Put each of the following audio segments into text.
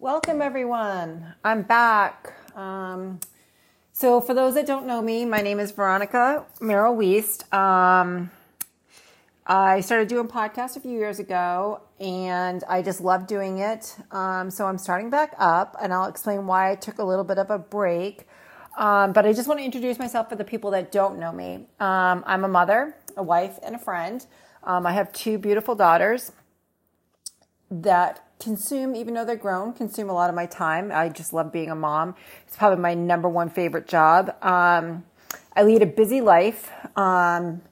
Welcome, everyone. I'm back. Um, so, for those that don't know me, my name is Veronica Merrill Weist. Um, I started doing podcasts a few years ago and I just love doing it. Um, so, I'm starting back up and I'll explain why I took a little bit of a break. Um, but I just want to introduce myself for the people that don't know me. Um, I'm a mother, a wife, and a friend. Um, I have two beautiful daughters that consume, even though they're grown, consume a lot of my time. I just love being a mom. It's probably my number one favorite job. Um, I lead a busy life. Um,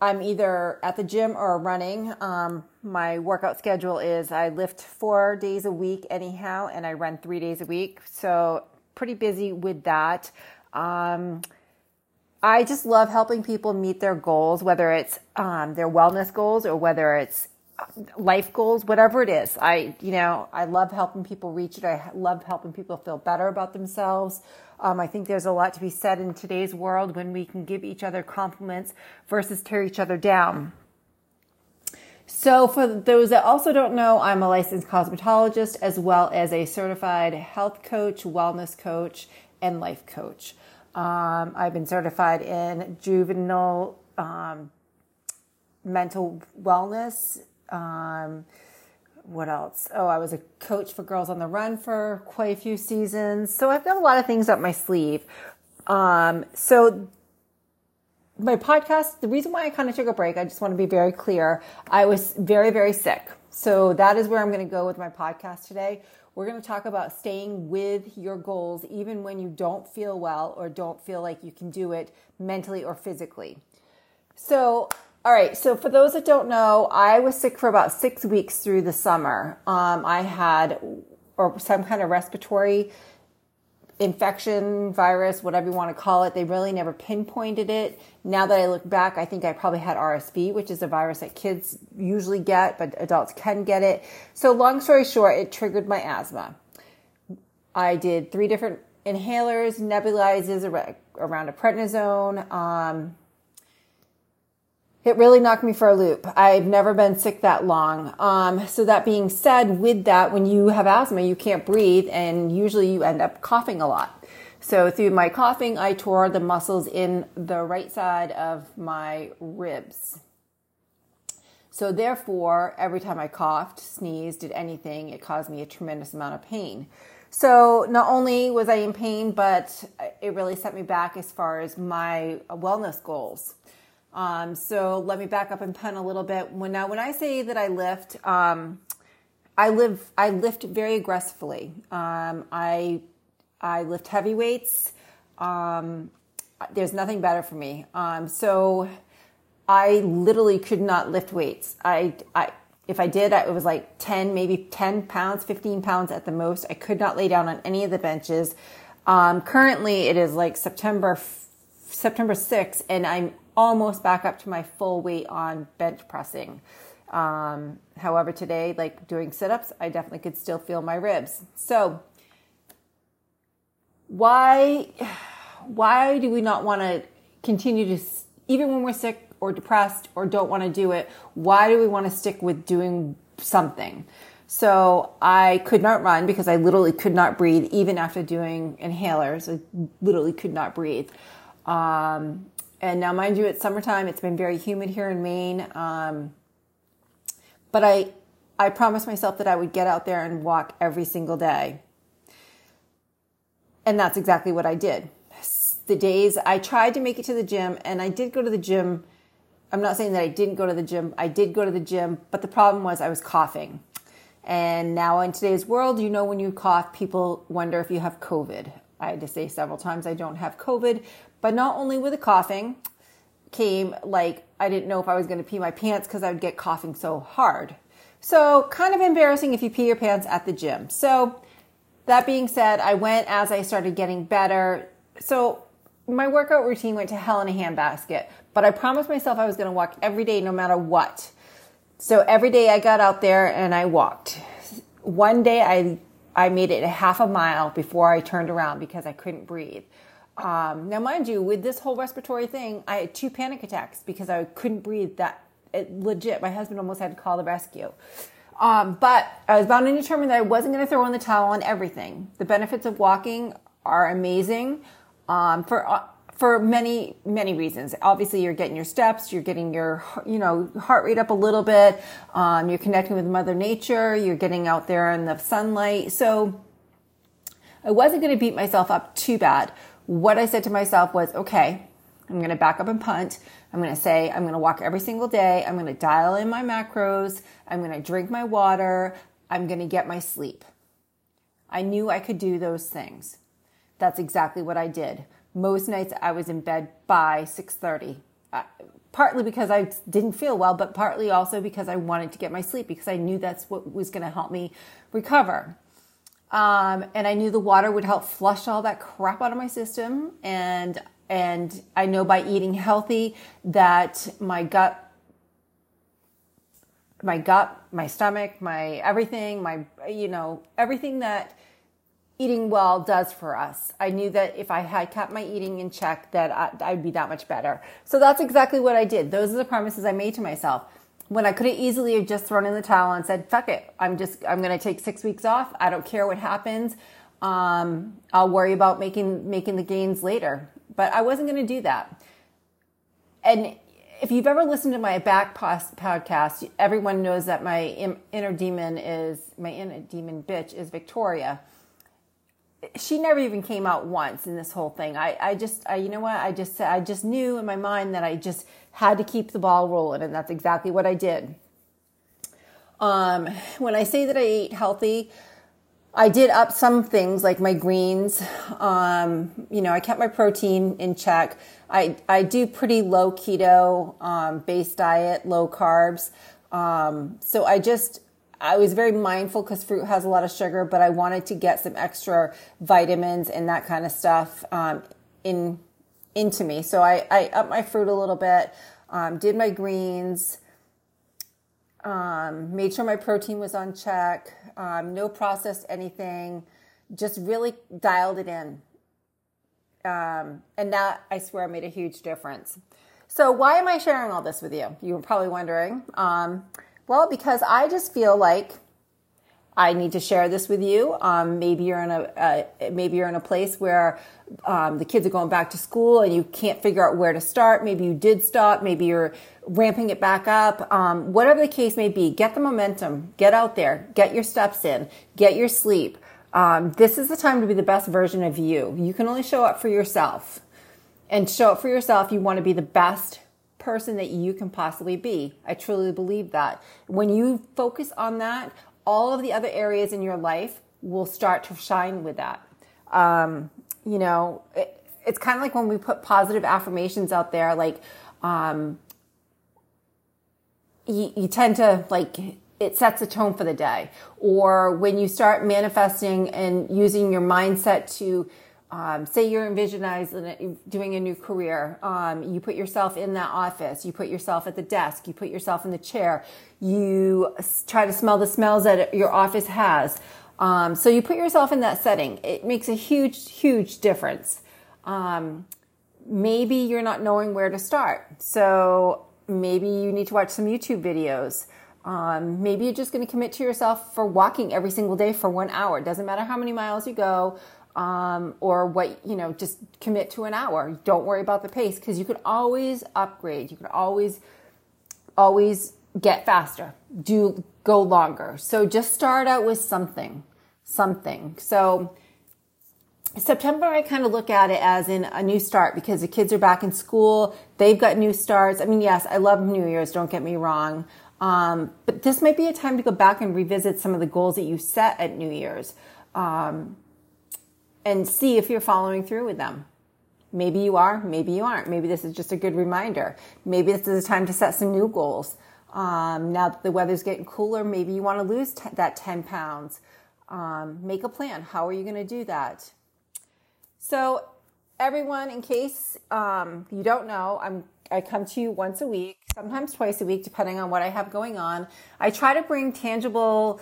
I'm either at the gym or running. Um, my workout schedule is I lift four days a week anyhow, and I run three days a week. So pretty busy with that. Um, I just love helping people meet their goals, whether it's um, their wellness goals or whether it's life goals, whatever it is. I, you know, I love helping people reach it. I love helping people feel better about themselves. Um, I think there's a lot to be said in today's world when we can give each other compliments versus tear each other down. So, for those that also don't know, I'm a licensed cosmetologist as well as a certified health coach, wellness coach, and life coach. Um, I've been certified in juvenile um, mental wellness um, what else? Oh, I was a coach for Girls on the Run for quite a few seasons. So I've got a lot of things up my sleeve. Um, so my podcast, the reason why I kind of took a break, I just want to be very clear. I was very, very sick. So that is where I'm going to go with my podcast today. We're going to talk about staying with your goals even when you don't feel well or don't feel like you can do it mentally or physically. So all right. So for those that don't know, I was sick for about six weeks through the summer. Um, I had or some kind of respiratory infection, virus, whatever you want to call it. They really never pinpointed it. Now that I look back, I think I probably had RSV, which is a virus that kids usually get, but adults can get it. So long story short, it triggered my asthma. I did three different inhalers, nebulizers around a prednisone. Um, it really knocked me for a loop. I've never been sick that long. Um, so that being said, with that, when you have asthma, you can't breathe and usually you end up coughing a lot. So through my coughing, I tore the muscles in the right side of my ribs. So therefore, every time I coughed, sneezed, did anything, it caused me a tremendous amount of pain. So not only was I in pain, but it really set me back as far as my wellness goals. Um, so let me back up and pen a little bit. When now, when I say that I lift, um, I live, I lift very aggressively. Um, I, I lift heavy weights. Um, there's nothing better for me. Um, so I literally could not lift weights. I, I, if I did, it was like 10, maybe 10 pounds, 15 pounds at the most. I could not lay down on any of the benches. Um, currently it is like September, September 6th and I'm almost back up to my full weight on bench pressing. Um, however, today, like doing sit ups, I definitely could still feel my ribs. So, why, why do we not want to continue to, even when we're sick or depressed or don't want to do it, why do we want to stick with doing something? So I could not run because I literally could not breathe even after doing inhalers. I literally could not breathe. Um, and now, mind you, it's summertime. It's been very humid here in Maine. Um, but I, I promised myself that I would get out there and walk every single day. And that's exactly what I did. The days I tried to make it to the gym, and I did go to the gym. I'm not saying that I didn't go to the gym. I did go to the gym, but the problem was I was coughing. And now in today's world, you know, when you cough, people wonder if you have COVID. I had to say several times I don't have COVID, but not only with the coughing came like I didn't know if I was going to pee my pants because I would get coughing so hard. So kind of embarrassing if you pee your pants at the gym. So that being said, I went as I started getting better. So my workout routine went to hell in a handbasket, but I promised myself I was going to walk every day no matter what. So every day I got out there and I walked. One day I I made it a half a mile before I turned around because I couldn't breathe. Um, now, mind you, with this whole respiratory thing, I had two panic attacks because I couldn't breathe. That it, legit, my husband almost had to call the rescue. Um, but I was bound and determined that I wasn't going to throw in the towel on everything. The benefits of walking are amazing um, for uh, for many many reasons. Obviously, you're getting your steps, you're getting your you know heart rate up a little bit. Um, you're connecting with Mother Nature. You're getting out there in the sunlight. So I wasn't going to beat myself up too bad. What I said to myself was, okay, I'm going to back up and punt. I'm going to say, I'm going to walk every single day. I'm going to dial in my macros. I'm going to drink my water. I'm going to get my sleep. I knew I could do those things. That's exactly what I did. Most nights I was in bed by 6:30. Uh, partly because I didn't feel well, but partly also because I wanted to get my sleep because I knew that's what was going to help me recover. Um, and I knew the water would help flush all that crap out of my system. And and I know by eating healthy that my gut my gut, my stomach, my everything, my you know, everything that eating well does for us. I knew that if I had kept my eating in check that I, I'd be that much better. So that's exactly what I did. Those are the promises I made to myself when I could have easily have just thrown in the towel and said, fuck it. I'm just, I'm going to take six weeks off. I don't care what happens. Um, I'll worry about making, making the gains later. But I wasn't going to do that. And if you've ever listened to my back podcast, everyone knows that my inner demon is, my inner demon bitch is Victoria she never even came out once in this whole thing. I, I just, I, you know what? I just, I just knew in my mind that I just had to keep the ball rolling, and that's exactly what I did. Um, when I say that I ate healthy, I did up some things like my greens. Um, you know, I kept my protein in check. I, I do pretty low keto, um, based diet, low carbs. Um, so I just, I was very mindful because fruit has a lot of sugar, but I wanted to get some extra vitamins and that kind of stuff um, in into me. So I, I upped my fruit a little bit, um, did my greens, um, made sure my protein was on check, um, no processed anything, just really dialed it in. Um, and that I swear made a huge difference. So why am I sharing all this with you? You were probably wondering. Well, because I just feel like I need to share this with you. Um, maybe you're in a uh, maybe you're in a place where um, the kids are going back to school and you can't figure out where to start. Maybe you did stop. Maybe you're ramping it back up. Um, whatever the case may be, get the momentum. Get out there. Get your steps in. Get your sleep. Um, this is the time to be the best version of you. You can only show up for yourself, and show up for yourself. You want to be the best person that you can possibly be. I truly believe that. When you focus on that, all of the other areas in your life will start to shine with that. Um, you know, it, it's kind of like when we put positive affirmations out there, like, um, you, you tend to like it sets a tone for the day. Or when you start manifesting and using your mindset to um, say you're envisioning doing a new career. Um, you put yourself in that office. You put yourself at the desk. You put yourself in the chair. You try to smell the smells that your office has. Um, so you put yourself in that setting. It makes a huge, huge difference. Um, maybe you're not knowing where to start. So maybe you need to watch some YouTube videos. Um, maybe you're just going to commit to yourself for walking every single day for one hour. Doesn't matter how many miles you go um, or what you know just commit to an hour don't worry about the pace because you can always upgrade you can always always get faster do go longer so just start out with something something so September, I kind of look at it as in a new start because the kids are back in school. They've got new starts. I mean, yes, I love New Year's. Don't get me wrong. Um, but this might be a time to go back and revisit some of the goals that you set at New Year's. Um, and see if you're following through with them. Maybe you are, maybe you aren't. Maybe this is just a good reminder. Maybe this is a time to set some new goals. Um, now that the weather's getting cooler, maybe you want to lose t- that 10 pounds. Um, make a plan. How are you going to do that? So, everyone, in case um, you don't know, I'm I come to you once a week, sometimes twice a week, depending on what I have going on. I try to bring tangible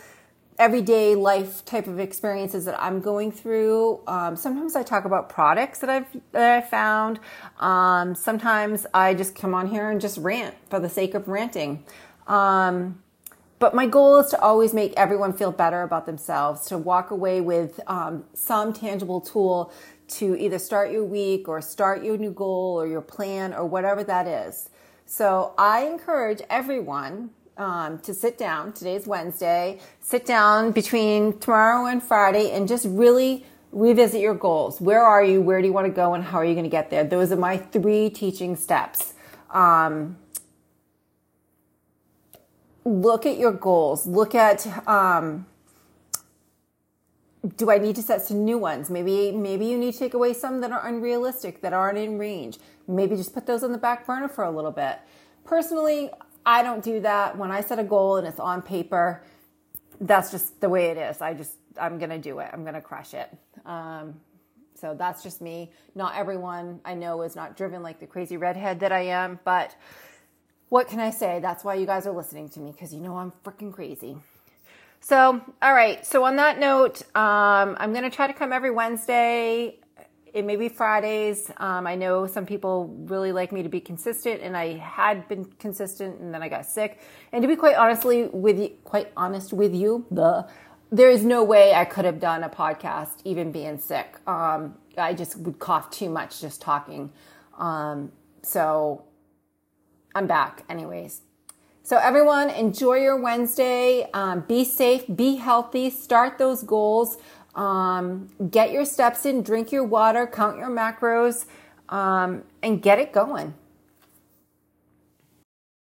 everyday life type of experiences that I'm going through. Um, sometimes I talk about products that I've that I found. Um, sometimes I just come on here and just rant for the sake of ranting. Um, but my goal is to always make everyone feel better about themselves, to walk away with um, some tangible tool to either start your week or start your new goal or your plan or whatever that is. So I encourage everyone um, to sit down. Today's Wednesday. Sit down between tomorrow and Friday and just really revisit your goals. Where are you? Where do you want to go? And how are you going to get there? Those are my three teaching steps. Um, look at your goals. Look at um, do I need to set some new ones? Maybe maybe you need to take away some that are unrealistic, that aren't in range. Maybe just put those on the back burner for a little bit. Personally, I don't do that. When I set a goal and it's on paper, that's just the way it is. I just I'm gonna do it. I'm gonna crush it. Um, so that's just me. Not everyone I know is not driven like the crazy redhead that I am, but what can I say? That's why you guys are listening to me because you know I'm freaking crazy. So, all right. So on that note, um, I'm going to try to come every Wednesday. It may be Fridays. Um, I know some people really like me to be consistent, and I had been consistent, and then I got sick. And to be quite honestly with you, quite honest with you, the there is no way I could have done a podcast even being sick. Um, I just would cough too much just talking. Um, so I'm back, anyways. So, everyone, enjoy your Wednesday. Um, be safe, be healthy, start those goals. Um, get your steps in, drink your water, count your macros, um, and get it going.